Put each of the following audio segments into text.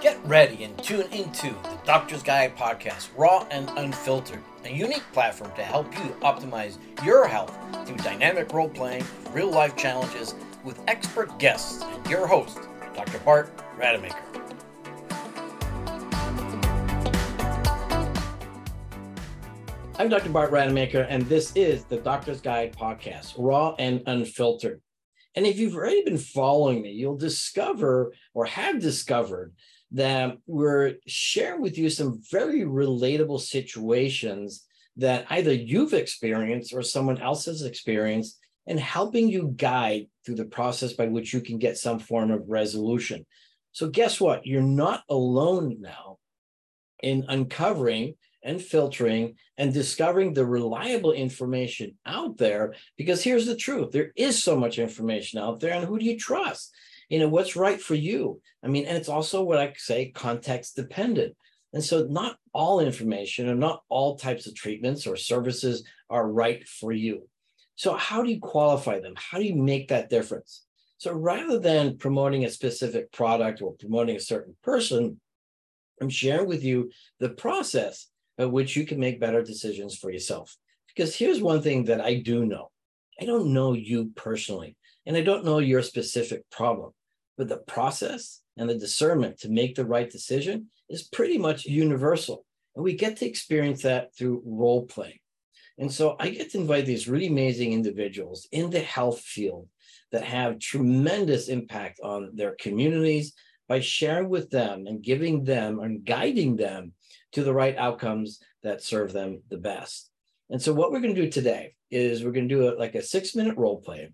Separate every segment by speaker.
Speaker 1: Get ready and tune into the Doctor's Guide podcast, raw and unfiltered, a unique platform to help you optimize your health through dynamic role playing, real life challenges with expert guests and your host, Dr. Bart Rademaker. I'm Dr. Bart Rademaker, and this is the Doctor's Guide podcast, raw and unfiltered. And if you've already been following me, you'll discover or have discovered that we're sharing with you some very relatable situations that either you've experienced or someone else has experienced and helping you guide through the process by which you can get some form of resolution. So, guess what? You're not alone now in uncovering and filtering and discovering the reliable information out there because here's the truth there is so much information out there and who do you trust you know what's right for you. I mean and it's also what i say context dependent. And so not all information and not all types of treatments or services are right for you. So how do you qualify them? How do you make that difference? So rather than promoting a specific product or promoting a certain person i'm sharing with you the process by which you can make better decisions for yourself. Because here's one thing that i do know. I don't know you personally and i don't know your specific problem but the process and the discernment to make the right decision is pretty much universal. And we get to experience that through role play. And so I get to invite these really amazing individuals in the health field that have tremendous impact on their communities by sharing with them and giving them and guiding them to the right outcomes that serve them the best. And so what we're going to do today is we're going to do it like a six minute role play.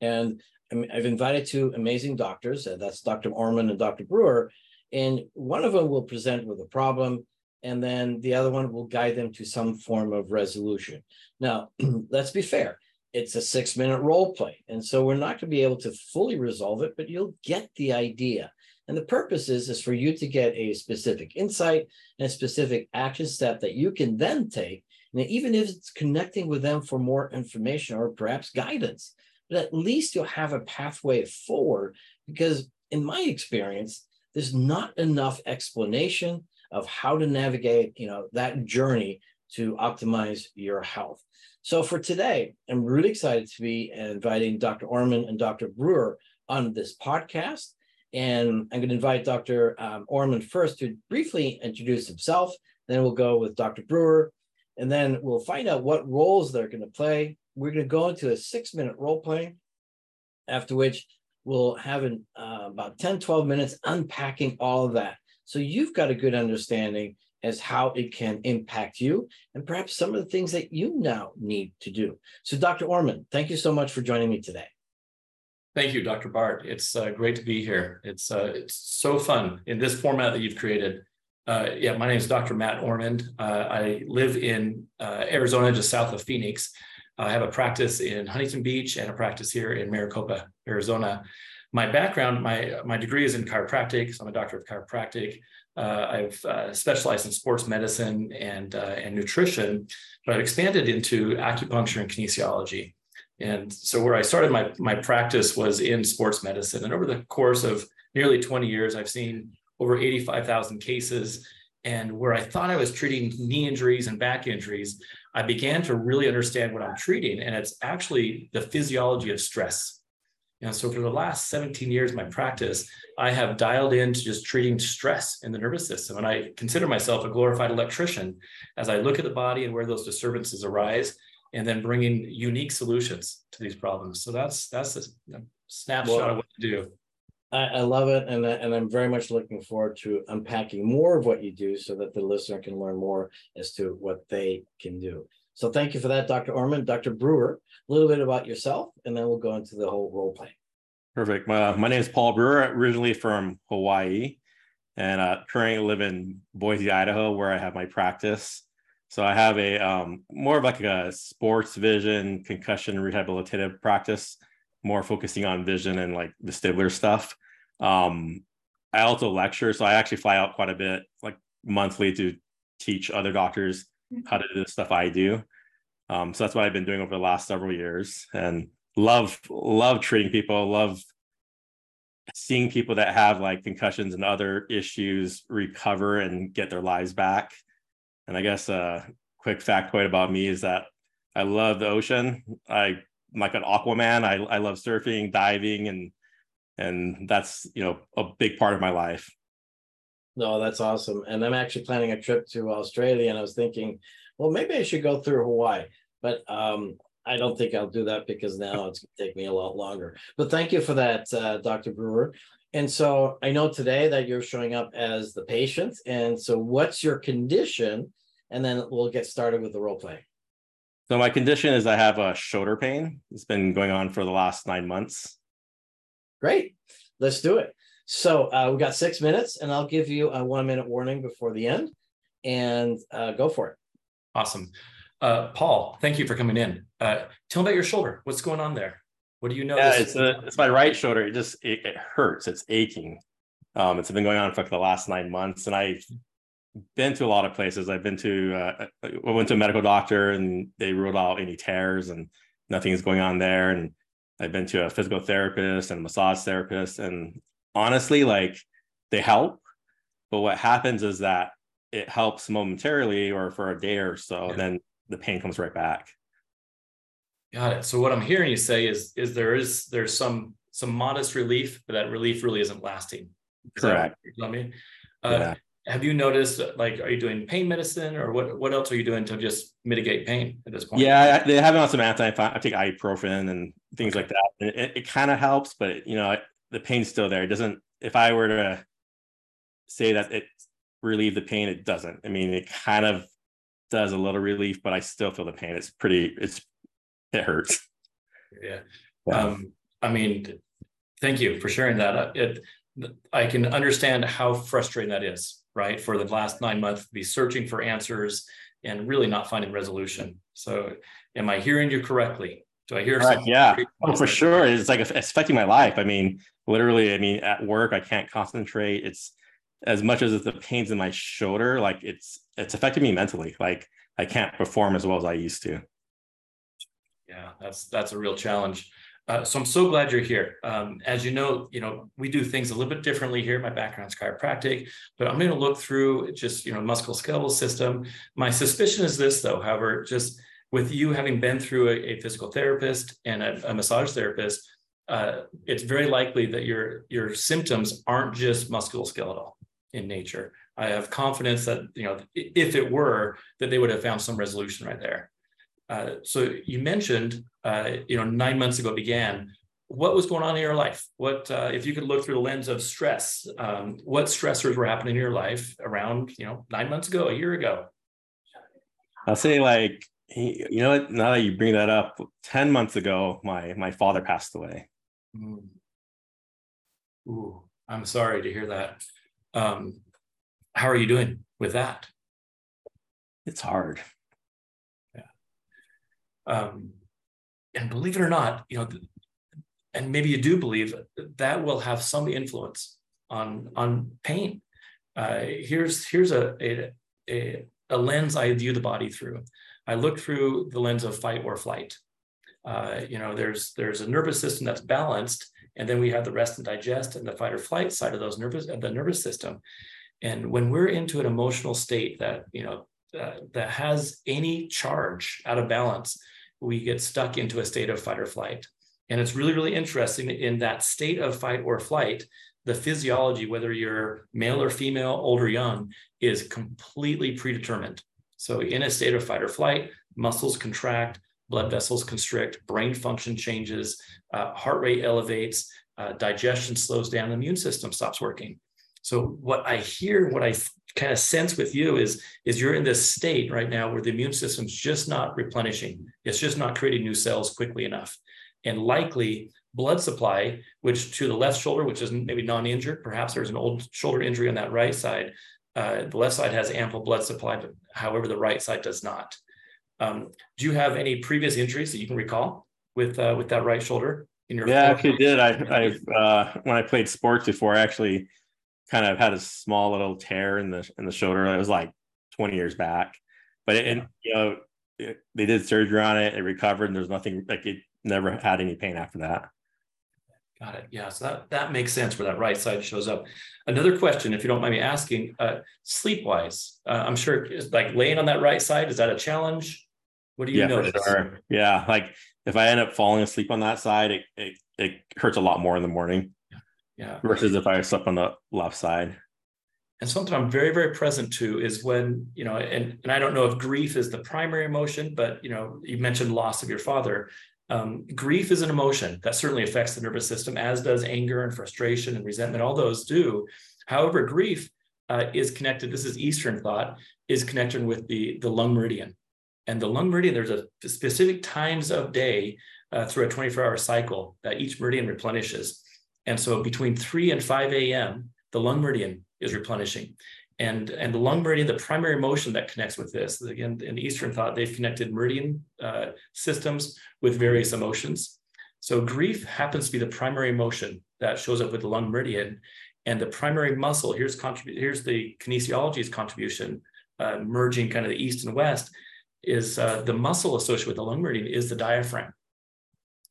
Speaker 1: And I've invited two amazing doctors. Uh, that's Dr. Orman and Dr. Brewer. And one of them will present with a problem, and then the other one will guide them to some form of resolution. Now, let's be fair. It's a six minute role play. And so we're not going to be able to fully resolve it, but you'll get the idea. And the purpose is, is for you to get a specific insight and a specific action step that you can then take. And even if it's connecting with them for more information or perhaps guidance, but at least you'll have a pathway forward because in my experience there's not enough explanation of how to navigate you know that journey to optimize your health. So for today i'm really excited to be inviting dr orman and dr brewer on this podcast. And i'm going to invite dr um, orman first to briefly introduce himself then we'll go with dr brewer and then we'll find out what roles they're going to play we're going to go into a six minute role play, after which we'll have an, uh, about 10, 12 minutes unpacking all of that. So you've got a good understanding as how it can impact you and perhaps some of the things that you now need to do. So, Dr. Orman, thank you so much for joining me today.
Speaker 2: Thank you, Dr. Bart. It's uh, great to be here. It's uh, it's so fun in this format that you've created. Uh, yeah, my name is Dr. Matt Ormond. Uh, I live in uh, Arizona, just south of Phoenix. I have a practice in Huntington Beach and a practice here in Maricopa, Arizona. My background, my my degree is in chiropractic, so I'm a doctor of chiropractic. Uh, I've uh, specialized in sports medicine and uh, and nutrition, but I've expanded into acupuncture and kinesiology. And so where I started my my practice was in sports medicine, and over the course of nearly 20 years, I've seen over 85,000 cases. And where I thought I was treating knee injuries and back injuries, I began to really understand what I'm treating, and it's actually the physiology of stress. And so, for the last 17 years of my practice, I have dialed into just treating stress in the nervous system. And I consider myself a glorified electrician as I look at the body and where those disturbances arise, and then bringing unique solutions to these problems. So that's that's a snapshot well, of what to do.
Speaker 1: I, I love it, and and I'm very much looking forward to unpacking more of what you do, so that the listener can learn more as to what they can do. So thank you for that, Dr. Orman. Dr. Brewer, a little bit about yourself, and then we'll go into the whole role play.
Speaker 3: Perfect. My name is Paul Brewer, originally from Hawaii, and uh, currently live in Boise, Idaho, where I have my practice. So I have a um, more of like a sports vision concussion rehabilitative practice more focusing on vision and like the vestibular stuff. Um, I also lecture, so I actually fly out quite a bit, like monthly, to teach other doctors mm-hmm. how to do the stuff I do. Um, so that's what I've been doing over the last several years, and love love treating people, love seeing people that have like concussions and other issues recover and get their lives back. And I guess a quick factoid about me is that I love the ocean. I am like an Aquaman. I, I love surfing, diving, and and that's you know a big part of my life.
Speaker 1: No, that's awesome. And I'm actually planning a trip to Australia, and I was thinking, well, maybe I should go through Hawaii, but um, I don't think I'll do that because now it's going to take me a lot longer. But thank you for that, uh, Dr. Brewer. And so I know today that you're showing up as the patient. And so, what's your condition? And then we'll get started with the role play.
Speaker 3: So my condition is I have a shoulder pain. It's been going on for the last nine months.
Speaker 1: Great. Let's do it. So uh, we got six minutes, and I'll give you a one minute warning before the end, and uh, go for it.
Speaker 2: Awesome. Uh, Paul, thank you for coming in. Uh, tell me about your shoulder. What's going on there? What do you know?
Speaker 3: Yeah, it's, a, it's my right shoulder. It just it, it hurts. It's aching. Um, it's been going on for like the last nine months, and I've been to a lot of places. I've been to uh, I went to a medical doctor, and they ruled out any tears, and nothing is going on there. And I've been to a physical therapist and a massage therapist, and honestly, like they help. But what happens is that it helps momentarily or for a day or so, yeah. then the pain comes right back.
Speaker 2: Got it. So what I'm hearing you say is is there is there's some some modest relief, but that relief really isn't lasting.
Speaker 3: Is Correct.
Speaker 2: I mean, uh, yeah. Have you noticed like are you doing pain medicine or what what else are you doing to just mitigate pain at this point?
Speaker 3: Yeah, they have on some anti. I take ibuprofen and things like that. And it, it kind of helps, but you know the pain's still there. It doesn't. If I were to say that it relieve the pain, it doesn't. I mean, it kind of does a little relief, but I still feel the pain. It's pretty. It's it hurts.
Speaker 2: Yeah. yeah. Um, I mean, thank you for sharing that. It, I can understand how frustrating that is, right? For the last nine months, be searching for answers and really not finding resolution. So, am I hearing you correctly? Do I hear?
Speaker 3: Uh, right, yeah, oh, for sure. It's like it's affecting my life. I mean, literally. I mean, at work, I can't concentrate. It's as much as the pains in my shoulder. Like it's it's affecting me mentally. Like I can't perform as well as I used to.
Speaker 2: Yeah, that's that's a real challenge. Uh, so I'm so glad you're here. Um, as you know, you know we do things a little bit differently here. My background's chiropractic, but I'm going to look through just you know musculoskeletal system. My suspicion is this, though. However, just with you having been through a, a physical therapist and a, a massage therapist, uh, it's very likely that your your symptoms aren't just musculoskeletal in nature. I have confidence that you know if it were that they would have found some resolution right there. Uh, so you mentioned, uh, you know, nine months ago began. What was going on in your life? What, uh, if you could look through the lens of stress, um, what stressors were happening in your life around, you know, nine months ago, a year ago?
Speaker 3: I'll say like, you know what? Now that you bring that up, ten months ago, my my father passed away. Mm.
Speaker 2: Ooh, I'm sorry to hear that. Um, how are you doing with that?
Speaker 3: It's hard.
Speaker 2: Um, and believe it or not, you know, and maybe you do believe that will have some influence on on pain. Uh, here's here's a, a, a a lens I view the body through. I look through the lens of fight or flight. Uh, you know, there's there's a nervous system that's balanced, and then we have the rest and digest and the fight or flight side of those nervous of the nervous system. And when we're into an emotional state that you know uh, that has any charge out of balance, we get stuck into a state of fight or flight. And it's really, really interesting in that state of fight or flight, the physiology, whether you're male or female, old or young, is completely predetermined. So, in a state of fight or flight, muscles contract, blood vessels constrict, brain function changes, uh, heart rate elevates, uh, digestion slows down, the immune system stops working. So, what I hear, what I kind of sense with you is is you're in this state right now where the immune system's just not replenishing. It's just not creating new cells quickly enough. And likely blood supply which to the left shoulder which is maybe non-injured perhaps there's an old shoulder injury on that right side uh, the left side has ample blood supply but however the right side does not. Um, do you have any previous injuries that you can recall with uh, with that right shoulder
Speaker 3: in your yeah I actually did. I i uh, when i played sports before I actually kind of had a small little tear in the in the shoulder. It was like 20 years back, but it, and you know it, they did surgery on it. It recovered, and there's nothing like it never had any pain after that.
Speaker 2: Got it. Yeah. So that, that makes sense where that right side shows up. Another question, if you don't mind me asking, uh, sleep wise, uh, I'm sure like laying on that right side, is that a challenge? What do you
Speaker 3: yeah,
Speaker 2: notice?
Speaker 3: Sure. Yeah. Like if I end up falling asleep on that side, it, it, it hurts a lot more in the morning.
Speaker 2: Yeah.
Speaker 3: Versus if I slept on the left side.
Speaker 2: And something I'm very, very present to is when, you know, and, and I don't know if grief is the primary emotion, but, you know, you mentioned loss of your father. Um, grief is an emotion that certainly affects the nervous system, as does anger and frustration and resentment. All those do. However, grief uh, is connected. This is Eastern thought is connected with the the lung meridian, and the lung meridian. There's a specific times of day uh, through a 24-hour cycle that each meridian replenishes, and so between 3 and 5 a.m., the lung meridian is replenishing. And, and the lung meridian, the primary motion that connects with this, again, in Eastern thought, they've connected meridian uh, systems with various emotions. So grief happens to be the primary emotion that shows up with the lung meridian. And the primary muscle, here's, contrib- here's the kinesiology's contribution, uh, merging kind of the East and West, is uh, the muscle associated with the lung meridian is the diaphragm.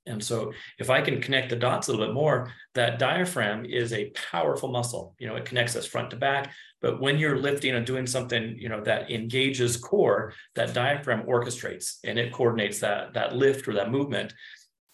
Speaker 2: And so if I can connect the dots a little bit more, that diaphragm is a powerful muscle. You know, it connects us front to back. But when you're lifting and doing something, you know, that engages core, that diaphragm orchestrates and it coordinates that, that lift or that movement.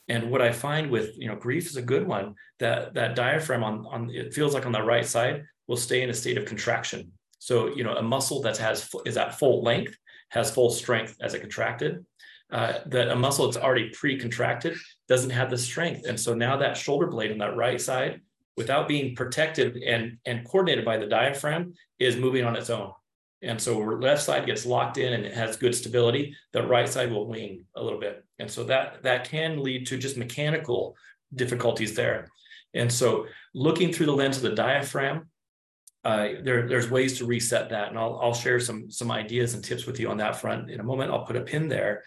Speaker 2: And what I find with, you know, grief is a good one, that that diaphragm on, on it feels like on the right side will stay in a state of contraction. So, you know, a muscle that has is at full length has full strength as it contracted uh, that a muscle that's already pre-contracted doesn't have the strength. And so now that shoulder blade on that right side, without being protected and, and coordinated by the diaphragm, is moving on its own. And so left side gets locked in and it has good stability. The right side will wing a little bit. And so that, that can lead to just mechanical difficulties there. And so looking through the lens of the diaphragm, uh, there, there's ways to reset that. And I'll, I'll share some, some ideas and tips with you on that front in a moment. I'll put a pin there.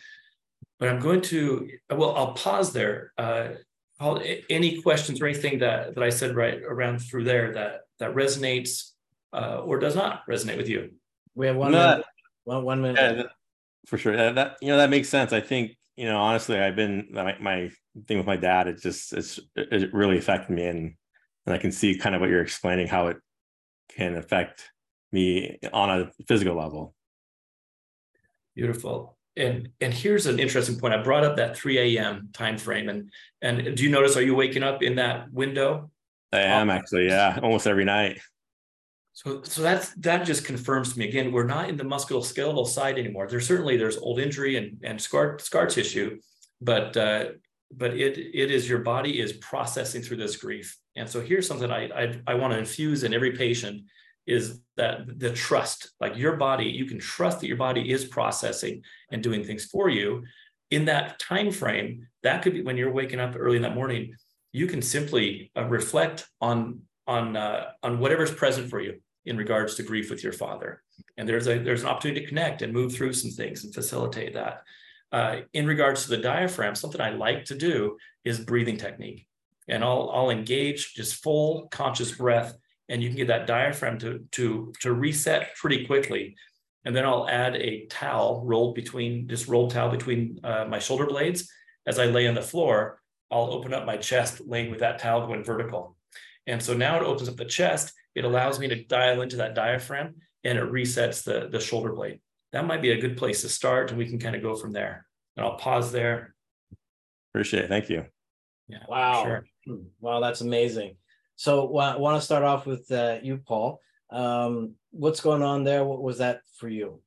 Speaker 2: But I'm going to, well, I'll pause there. Uh, Paul, any questions or anything that, that I said right around through there that, that resonates uh, or does not resonate with you?
Speaker 1: We have one no, minute. One, one minute.
Speaker 3: Yeah, for sure. That, that, you know, that makes sense. I think, you know, honestly, I've been, my, my thing with my dad, it just, it's, it really affected me. And, and I can see kind of what you're explaining, how it can affect me on a physical level.
Speaker 2: Beautiful and and here's an interesting point. I brought up that 3 a.m. time frame, and and do you notice? Are you waking up in that window?
Speaker 3: I am actually, yeah, almost every night.
Speaker 2: So so that's that just confirms to me again. We're not in the musculoskeletal side anymore. There's certainly there's old injury and and scar scar tissue, but uh, but it it is your body is processing through this grief. And so here's something I I, I want to infuse in every patient is that the trust like your body you can trust that your body is processing and doing things for you. In that time frame that could be when you're waking up early in that morning you can simply uh, reflect on on uh, on whatever's present for you in regards to grief with your father. And there's a there's an opportunity to connect and move through some things and facilitate that. Uh, in regards to the diaphragm something i like to do is breathing technique. And i'll i'll engage just full conscious breath and you can get that diaphragm to, to, to reset pretty quickly. And then I'll add a towel rolled between, just rolled towel between uh, my shoulder blades. As I lay on the floor, I'll open up my chest laying with that towel going vertical. And so now it opens up the chest. It allows me to dial into that diaphragm and it resets the, the shoulder blade. That might be a good place to start and we can kind of go from there. And I'll pause there.
Speaker 3: Appreciate it. Thank you.
Speaker 1: Yeah. Wow. Sure. Wow, that's amazing. So I want to start off with uh, you, Paul. Um, what's going on there? What was that for you?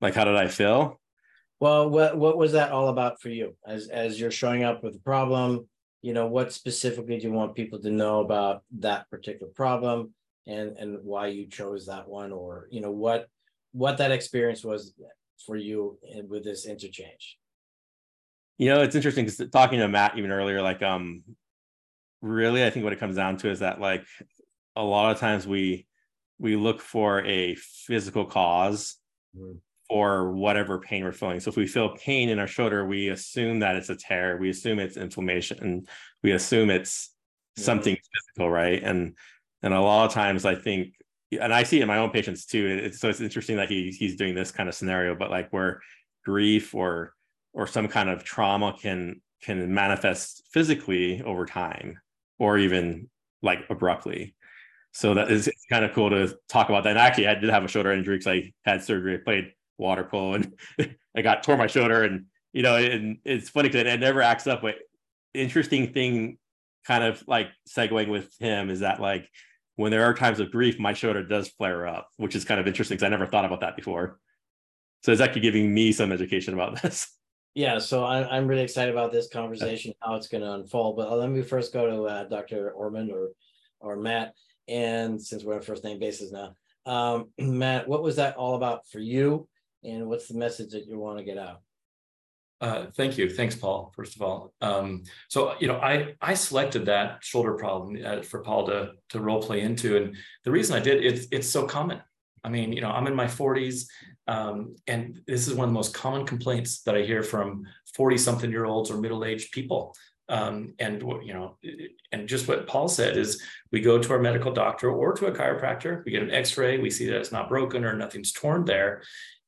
Speaker 3: Like, how did I feel?
Speaker 1: Well, what what was that all about for you? As as you're showing up with a problem, you know, what specifically do you want people to know about that particular problem, and and why you chose that one, or you know what what that experience was for you with this interchange?
Speaker 3: You know, it's interesting because talking to Matt even earlier, like um, really i think what it comes down to is that like a lot of times we we look for a physical cause mm. for whatever pain we're feeling. So if we feel pain in our shoulder we assume that it's a tear. We assume it's inflammation. And we assume it's yeah. something physical right? And and a lot of times i think and i see it in my own patients too. It's, so it's interesting that he he's doing this kind of scenario but like where grief or or some kind of trauma can can manifest physically over time or even like abruptly. So that is kind of cool to talk about that. And actually, I did have a shoulder injury because I had surgery. I played water polo and I got tore my shoulder. And you know, and it's funny because it never acts up. But interesting thing, kind of like segueing with him, is that like when there are times of grief, my shoulder does flare up, which is kind of interesting because I never thought about that before. So it's actually giving me some education about this.
Speaker 1: Yeah, so I'm I'm really excited about this conversation, how it's going to unfold. But let me first go to uh, Dr. Ormond or or Matt, and since we're on first name basis now, um, Matt, what was that all about for you, and what's the message that you want to get out?
Speaker 2: Uh, thank you. Thanks, Paul. First of all, um, so you know, I I selected that shoulder problem uh, for Paul to to role play into, and the reason I did it's it's so common. I mean, you know, I'm in my 40s, um, and this is one of the most common complaints that I hear from 40 something year olds or middle aged people. Um, and you know, and just what Paul said is, we go to our medical doctor or to a chiropractor. We get an X-ray. We see that it's not broken or nothing's torn there,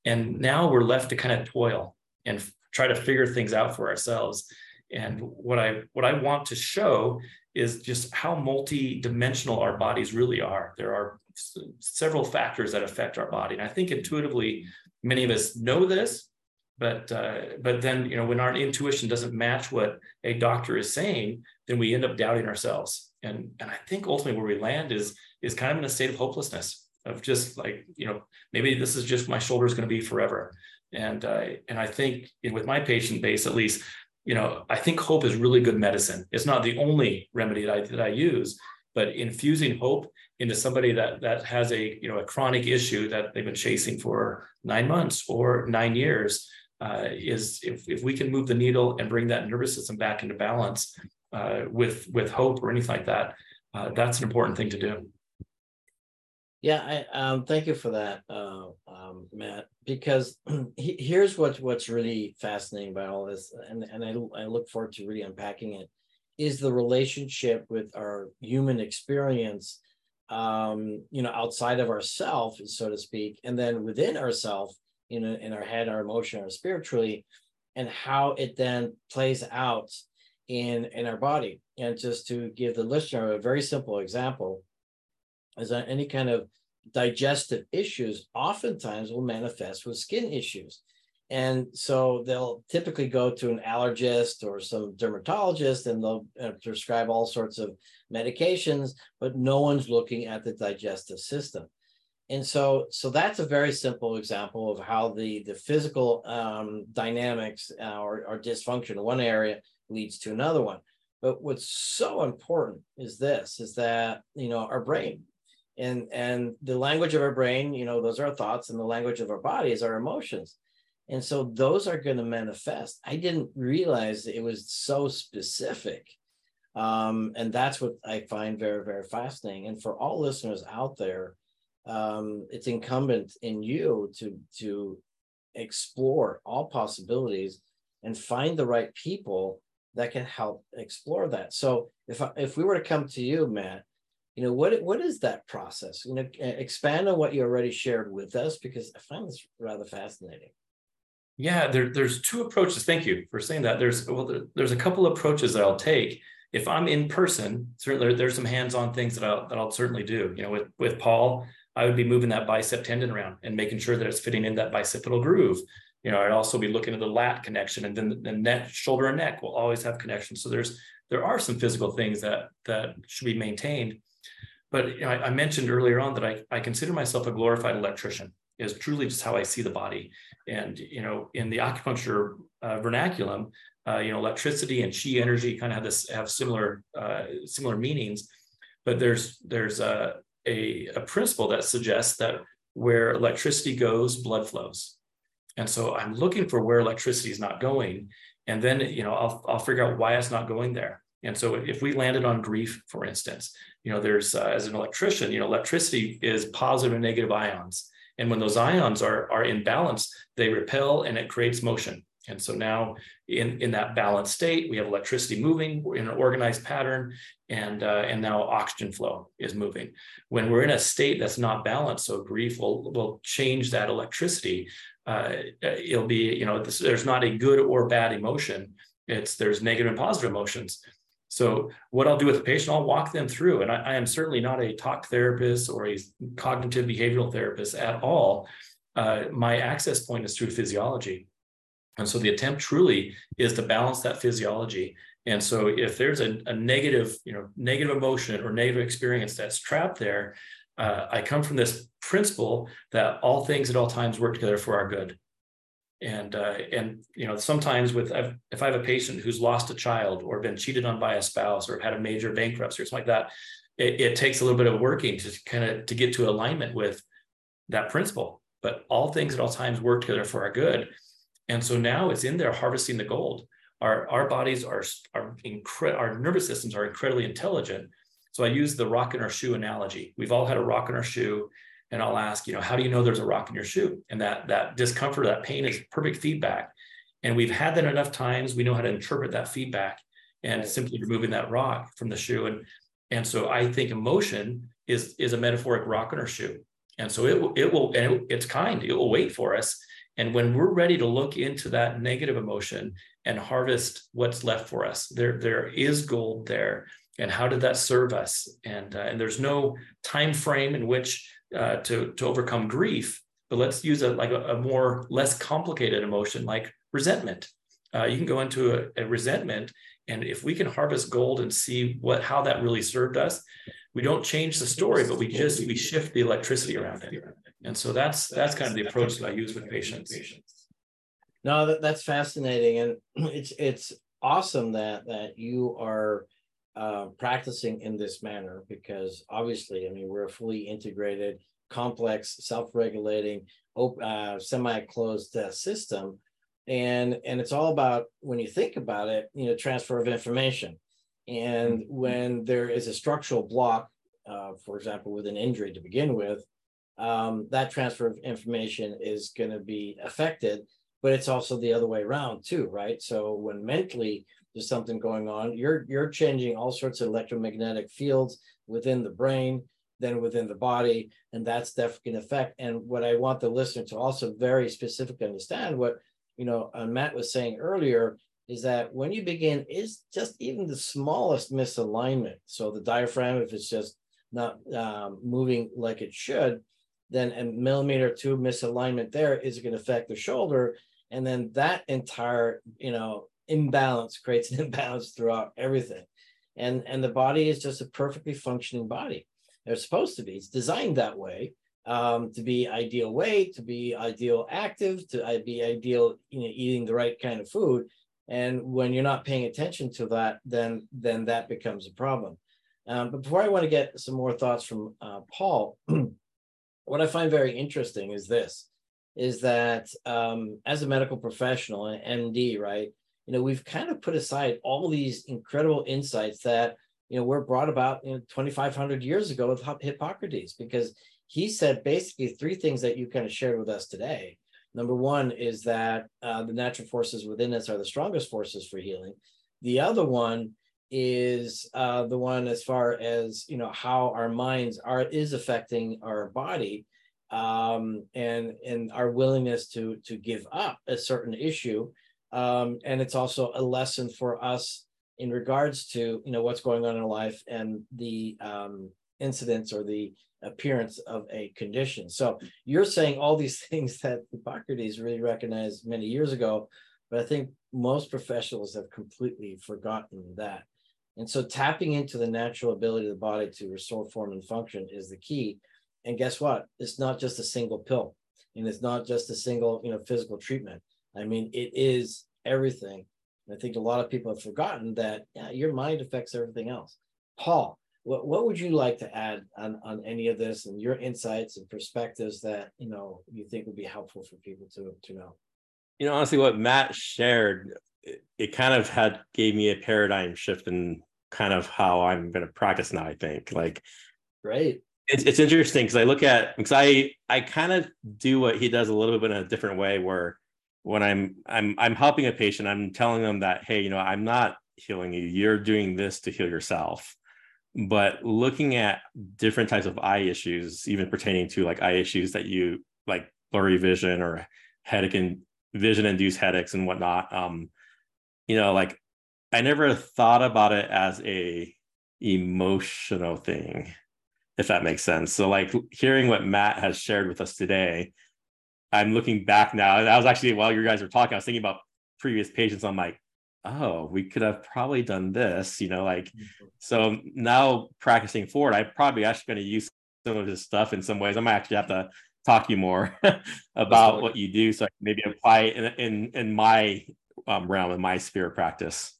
Speaker 2: and now we're left to kind of toil and try to figure things out for ourselves. And what I what I want to show is just how multi-dimensional our bodies really are. There are several factors that affect our body. And I think intuitively, many of us know this, but uh, but then you know when our intuition doesn't match what a doctor is saying, then we end up doubting ourselves. And and I think ultimately where we land is is kind of in a state of hopelessness of just like you know maybe this is just my shoulder is going to be forever. And uh, and I think you know, with my patient base at least, you know I think hope is really good medicine. It's not the only remedy that I, that I use, but infusing hope into somebody that that has a you know a chronic issue that they've been chasing for nine months or nine years uh, is if, if we can move the needle and bring that nervous system back into balance uh, with with hope or anything like that uh, that's an important thing to do.
Speaker 1: Yeah I, um, thank you for that uh, um, matt because he, here's what what's really fascinating about all this and, and I, I look forward to really unpacking it is the relationship with our human experience um you know outside of ourself so to speak and then within ourself you know in our head our emotion our spiritually and how it then plays out in in our body. And just to give the listener a very simple example is that any kind of digestive issues oftentimes will manifest with skin issues and so they'll typically go to an allergist or some dermatologist and they'll uh, prescribe all sorts of medications, but no one's looking at the digestive system. And so, so that's a very simple example of how the, the physical um, dynamics uh, or, or dysfunction in one area leads to another one. But what's so important is this, is that, you know, our brain and, and the language of our brain, you know, those are our thoughts and the language of our body is our emotions and so those are going to manifest. I didn't realize it was so specific. Um, and that's what I find very, very fascinating. And for all listeners out there, um, it's incumbent in you to to explore all possibilities and find the right people that can help explore that. So if if we were to come to you, Matt, you know what what is that process? You know, expand on what you already shared with us because I find this rather fascinating.
Speaker 2: Yeah, there, there's two approaches. Thank you for saying that. There's well, there, there's a couple approaches that I'll take. If I'm in person, certainly there's some hands-on things that I'll that I'll certainly do. You know, with with Paul, I would be moving that bicep tendon around and making sure that it's fitting in that bicipital groove. You know, I'd also be looking at the lat connection, and then the neck, shoulder, and neck will always have connection. So there's there are some physical things that that should be maintained. But you know, I, I mentioned earlier on that I, I consider myself a glorified electrician is truly just how I see the body. And, you know, in the acupuncture uh, vernaculum, uh, you know, electricity and chi energy kind of have this have similar uh, similar meanings, but there's there's a, a, a principle that suggests that where electricity goes, blood flows. And so I'm looking for where electricity is not going, and then you know I'll I'll figure out why it's not going there. And so if we landed on grief, for instance, you know, there's uh, as an electrician, you know, electricity is positive and negative ions. And when those ions are, are in balance, they repel and it creates motion. And so now in, in that balanced state, we have electricity moving in an organized pattern, and, uh, and now oxygen flow is moving. When we're in a state that's not balanced, so grief will, will change that electricity. Uh, it'll be, you know, this, there's not a good or bad emotion. It's there's negative and positive emotions. So what I'll do with the patient, I'll walk them through, and I, I am certainly not a talk therapist or a cognitive behavioral therapist at all. Uh, my access point is through physiology. And so the attempt truly is to balance that physiology. And so if there's a, a negative, you know, negative emotion or negative experience that's trapped there, uh, I come from this principle that all things at all times work together for our good. And uh, and you know sometimes with if I have a patient who's lost a child or been cheated on by a spouse or had a major bankruptcy or something like that, it, it takes a little bit of working to kind of to get to alignment with that principle. But all things at all times work together for our good. And so now it's in there harvesting the gold. Our, our bodies are, are incre- our nervous systems are incredibly intelligent. So I use the rock in our shoe analogy. We've all had a rock in our shoe. And I'll ask, you know, how do you know there's a rock in your shoe? And that that discomfort, that pain is perfect feedback. And we've had that enough times, we know how to interpret that feedback and simply removing that rock from the shoe. And and so I think emotion is is a metaphoric rock in our shoe. And so it will, it will, and it, it's kind, it will wait for us and when we're ready to look into that negative emotion and harvest what's left for us, there, there is gold there. And how did that serve us? And, uh, and there's no time frame in which uh, to, to overcome grief, but let's use a, like a, a more less complicated emotion like resentment. Uh, you can go into a, a resentment and if we can harvest gold and see what how that really served us we don't change the story but we just we shift the electricity around it and so that's that's kind of the approach that I use with patients.
Speaker 1: No, that, that's fascinating, and it's it's awesome that that you are uh, practicing in this manner because obviously, I mean, we're a fully integrated, complex, self-regulating, uh, semi-closed uh, system, and and it's all about when you think about it, you know, transfer of information, and mm-hmm. when there is a structural block, uh, for example, with an injury to begin with um, that transfer of information is going to be affected, but it's also the other way around too, right? So when mentally there's something going on, you're you're changing all sorts of electromagnetic fields within the brain, then within the body, and that's definitely to affect. And what I want the listener to also very specifically understand, what you know, uh, Matt was saying earlier, is that when you begin, is just even the smallest misalignment. So the diaphragm, if it's just not um, moving like it should, then a millimeter two misalignment there is going to affect the shoulder. And then that entire, you know, imbalance creates an imbalance throughout everything. And, and the body is just a perfectly functioning body. They're supposed to be. It's designed that way um, to be ideal weight, to be ideal active, to uh, be ideal, you know, eating the right kind of food. And when you're not paying attention to that, then then that becomes a problem. Um, but before I want to get some more thoughts from uh, Paul, what I find very interesting is this, is that um, as a medical professional, an MD, right, you know, we've kind of put aside all these incredible insights that, you know, were brought about you know, 2,500 years ago with Hippocrates, because he said basically three things that you kind of shared with us today. Number one is that uh, the natural forces within us are the strongest forces for healing. The other one is uh, the one as far as you know how our minds are is affecting our body um, and and our willingness to to give up a certain issue um, and it's also a lesson for us in regards to you know what's going on in life and the um, incidents or the appearance of a condition so you're saying all these things that hippocrates really recognized many years ago but i think most professionals have completely forgotten that and so tapping into the natural ability of the body to restore form and function is the key. And guess what? It's not just a single pill and it's not just a single, you know, physical treatment. I mean, it is everything. And I think a lot of people have forgotten that yeah, your mind affects everything else. Paul, what, what would you like to add on, on any of this and your insights and perspectives that, you know, you think would be helpful for people to, to know?
Speaker 3: You know, honestly, what Matt shared, it, it kind of had gave me a paradigm shift in kind of how I'm going to practice now. I think like,
Speaker 1: great.
Speaker 3: It's it's interesting because I look at because I I kind of do what he does a little bit in a different way where when I'm I'm I'm helping a patient, I'm telling them that hey, you know, I'm not healing you. You're doing this to heal yourself. But looking at different types of eye issues, even pertaining to like eye issues that you like blurry vision or headache and vision induced headaches and whatnot. Um, you know, like I never thought about it as a emotional thing, if that makes sense. So like hearing what Matt has shared with us today, I'm looking back now. And I was actually while you guys were talking, I was thinking about previous patients. I'm like, oh, we could have probably done this, you know, like so now practicing forward, I'm probably actually going to use some of his stuff in some ways. I might actually have to talk to you more about what you do so I can maybe apply it in in, in my um, realm in my sphere of practice.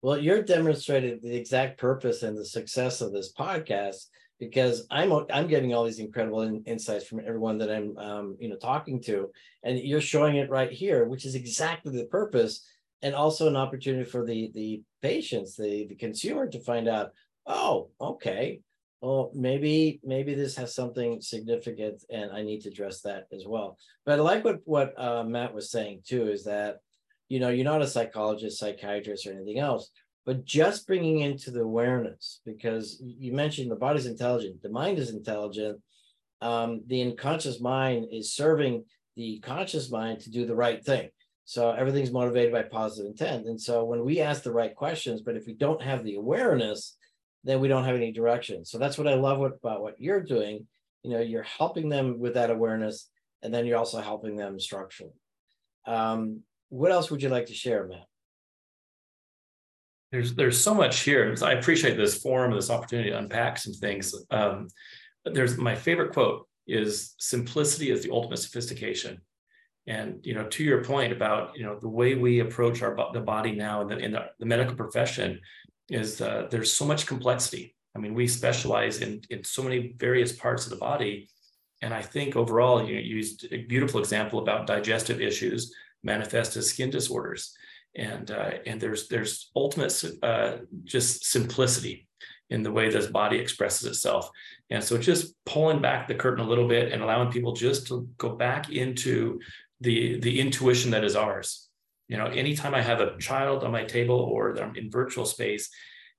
Speaker 1: Well, you're demonstrating the exact purpose and the success of this podcast because I'm I'm getting all these incredible in, insights from everyone that I'm um, you know talking to, and you're showing it right here, which is exactly the purpose, and also an opportunity for the the patients, the the consumer to find out, oh, okay, well maybe maybe this has something significant, and I need to address that as well. But I like what what uh, Matt was saying too, is that you know, you're not a psychologist, psychiatrist, or anything else, but just bringing into the awareness, because you mentioned the body's intelligent, the mind is intelligent. Um, the unconscious mind is serving the conscious mind to do the right thing. So everything's motivated by positive intent. And so when we ask the right questions, but if we don't have the awareness, then we don't have any direction. So that's what I love about what you're doing. You know, you're helping them with that awareness, and then you're also helping them structurally. Um, what else would you like to share, Matt?
Speaker 2: There's there's so much here. I appreciate this forum, and this opportunity to unpack some things. Um, there's my favorite quote is simplicity is the ultimate sophistication. And you know, to your point about you know the way we approach our the body now in the in the, the medical profession is uh, there's so much complexity. I mean, we specialize in in so many various parts of the body, and I think overall you used a beautiful example about digestive issues manifest as skin disorders. And, uh, and there's, there's ultimate uh, just simplicity in the way this body expresses itself. And so just pulling back the curtain a little bit and allowing people just to go back into the, the intuition that is ours. You know, anytime I have a child on my table or I'm in virtual space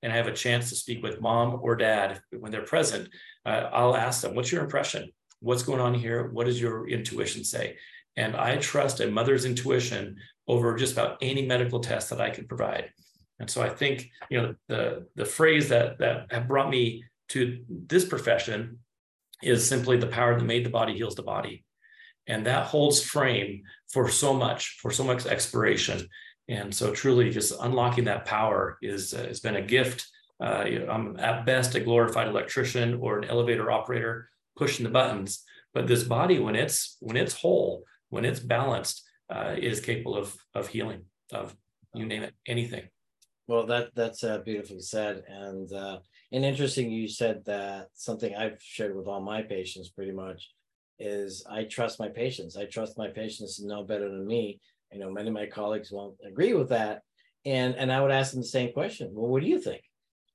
Speaker 2: and I have a chance to speak with mom or dad when they're present, uh, I'll ask them, what's your impression? What's going on here? What does your intuition say? And I trust a mother's intuition over just about any medical test that I could provide. And so I think, you know, the, the phrase that, that have brought me to this profession is simply the power that made the body heals the body. And that holds frame for so much, for so much exploration. And so truly just unlocking that power is, uh, has been a gift. Uh, you know, I'm at best a glorified electrician or an elevator operator pushing the buttons. But this body, when it's when it's whole, when it's balanced, uh, is capable of of healing, of you name it, anything.
Speaker 1: Well, that that's uh, beautifully said, and uh, and interesting. You said that something I've shared with all my patients pretty much is I trust my patients. I trust my patients to know better than me. You know, many of my colleagues won't agree with that, and and I would ask them the same question. Well, what do you think?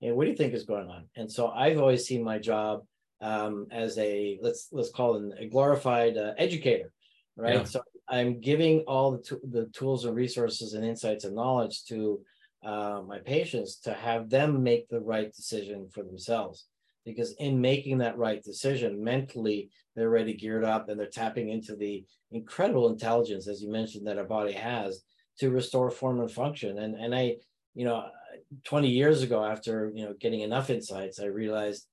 Speaker 1: And what do you think is going on? And so I've always seen my job um, as a let's let's call it a glorified uh, educator right? Yeah. So I'm giving all the, the tools and resources and insights and knowledge to uh, my patients to have them make the right decision for themselves. Because in making that right decision, mentally, they're already geared up and they're tapping into the incredible intelligence, as you mentioned, that our body has to restore form and function. And and I, you know, 20 years ago, after you know getting enough insights, I realized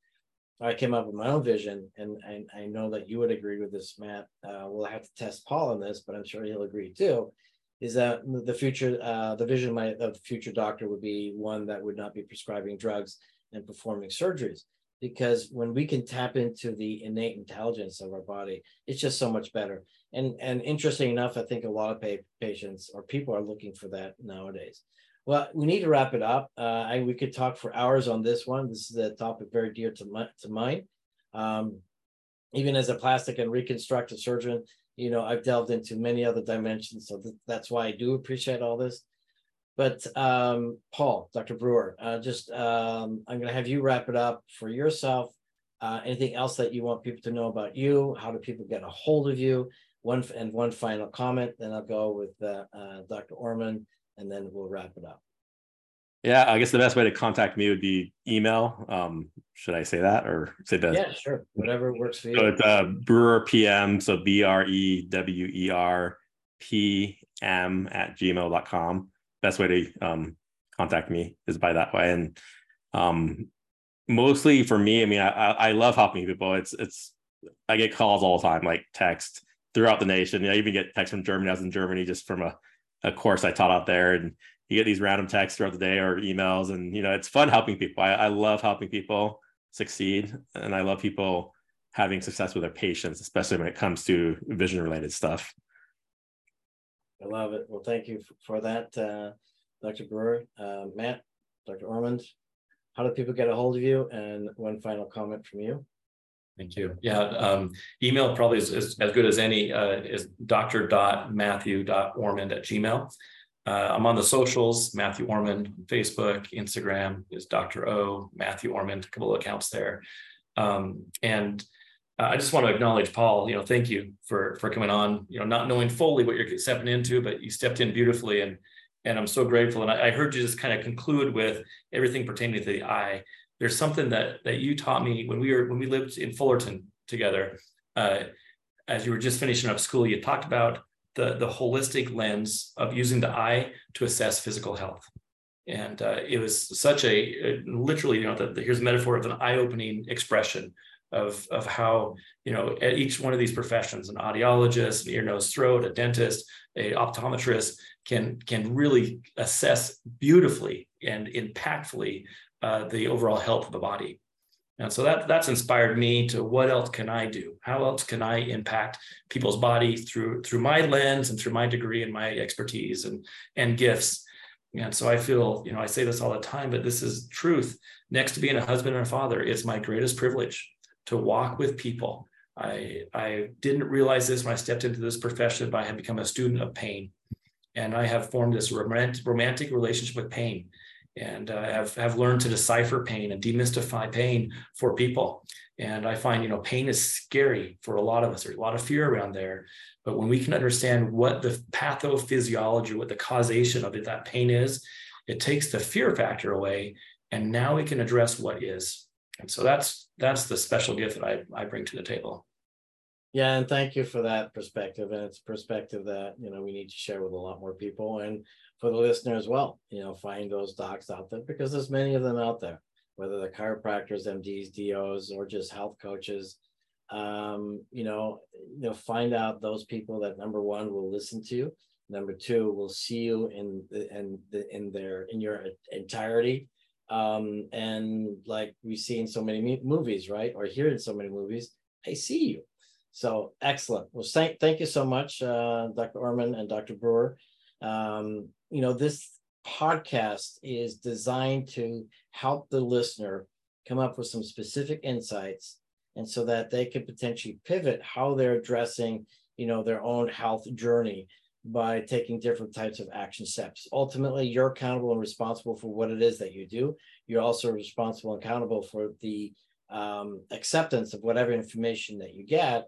Speaker 1: I came up with my own vision, and, and I know that you would agree with this, Matt. Uh, we'll have to test Paul on this, but I'm sure he'll agree too. Is that the future, uh, the vision of, my, of the future doctor would be one that would not be prescribing drugs and performing surgeries? Because when we can tap into the innate intelligence of our body, it's just so much better. And and interesting enough, I think a lot of pa- patients or people are looking for that nowadays. Well, we need to wrap it up. Uh, I, we could talk for hours on this one. This is a topic very dear to my to mine. Um, even as a plastic and reconstructive surgeon, you know, I've delved into many other dimensions. So th- that's why I do appreciate all this. But um, Paul, Dr. Brewer, uh, just um, I'm going to have you wrap it up for yourself. Uh, anything else that you want people to know about you? How do people get a hold of you? One and one final comment, then I'll go with uh, uh Dr. Orman and then we'll wrap it up.
Speaker 3: Yeah, I guess the best way to contact me would be email. Um, should I say that or say that?
Speaker 1: Yeah, sure. Whatever works for you.
Speaker 3: So it's uh, Brewer PM. So B R E W E R P M at gmail.com. best way to um, contact me is by that way. And um, mostly for me, I mean, I, I love helping people. It's it's I get calls all the time, like text throughout the nation. I even get texts from Germany. I was in Germany just from a, a course I taught out there, and you get these random texts throughout the day or emails, and you know, it's fun helping people. I, I love helping people succeed, and I love people having success with their patients, especially when it comes to vision related stuff.
Speaker 1: I love it. Well, thank you for that, uh, Dr. Brewer, uh, Matt, Dr. Ormond. How do people get a hold of you? And one final comment from you.
Speaker 2: Thank you. Yeah, um, email probably is, is, as good as any uh, is dr.matthew.ormond at gmail. Uh, I'm on the socials, Matthew Ormond, Facebook, Instagram is Dr. O, Matthew Ormond, a couple of accounts there. Um, and I just want to acknowledge Paul, you know, thank you for, for coming on, you know, not knowing fully what you're stepping into, but you stepped in beautifully and, and I'm so grateful. And I, I heard you just kind of conclude with everything pertaining to the eye there's something that that you taught me when we were when we lived in Fullerton together. Uh, as you were just finishing up school, you talked about the the holistic lens of using the eye to assess physical health, and uh, it was such a, literally, you know, the, the, here's a metaphor of an eye-opening expression of of how you know at each one of these professions, an audiologist, an ear, nose, throat, a dentist, a optometrist can can really assess beautifully and impactfully uh, the overall health of the body. And so that that's inspired me to what else can I do? How else can I impact people's body through through my lens and through my degree and my expertise and and gifts? And so I feel, you know, I say this all the time, but this is truth. Next to being a husband and a father, it's my greatest privilege to walk with people. I I didn't realize this when I stepped into this profession, but I have become a student of pain. And I have formed this romantic relationship with pain and uh, have, have learned to decipher pain and demystify pain for people. And I find, you know, pain is scary for a lot of us. There's a lot of fear around there. But when we can understand what the pathophysiology, what the causation of it, that pain is, it takes the fear factor away. And now we can address what is. And so that's that's the special gift that I, I bring to the table.
Speaker 1: Yeah, and thank you for that perspective. And it's a perspective that you know we need to share with a lot more people. And for the listener as well. You know, find those docs out there because there's many of them out there, whether they're chiropractors, MDs, DOs, or just health coaches. Um, you know, you know, find out those people that number one will listen to you, number two will see you in the, in in their in your entirety. Um, and like we see in so many movies, right, or hear in so many movies, I see you. So excellent. Well, thank thank you so much, uh, Dr. Ormond and Dr. Brewer. Um, you know, this podcast is designed to help the listener come up with some specific insights and so that they could potentially pivot how they're addressing you know their own health journey by taking different types of action steps. Ultimately you're accountable and responsible for what it is that you do. You're also responsible and accountable for the um, acceptance of whatever information that you get.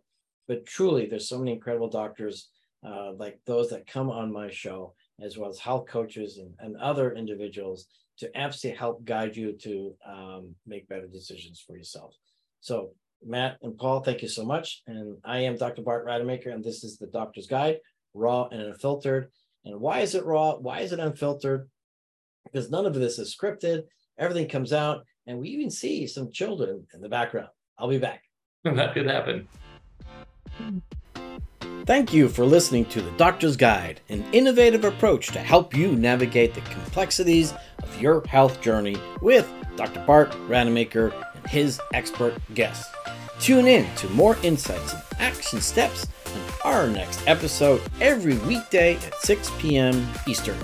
Speaker 1: But truly there's so many incredible doctors uh, like those that come on my show as well as health coaches and, and other individuals to absolutely help guide you to um, make better decisions for yourself. So, Matt and Paul, thank you so much. And I am Dr. Bart Rademaker, and this is the Doctor's Guide, raw and unfiltered. And why is it raw? Why is it unfiltered? Because none of this is scripted. Everything comes out, and we even see some children in the background. I'll be back.
Speaker 2: that could happen.
Speaker 1: Thank you for listening to The Doctor's Guide, an innovative approach to help you navigate the complexities of your health journey with Dr. Bart Rademaker and his expert guests. Tune in to more insights and action steps in our next episode every weekday at 6 p.m. Eastern.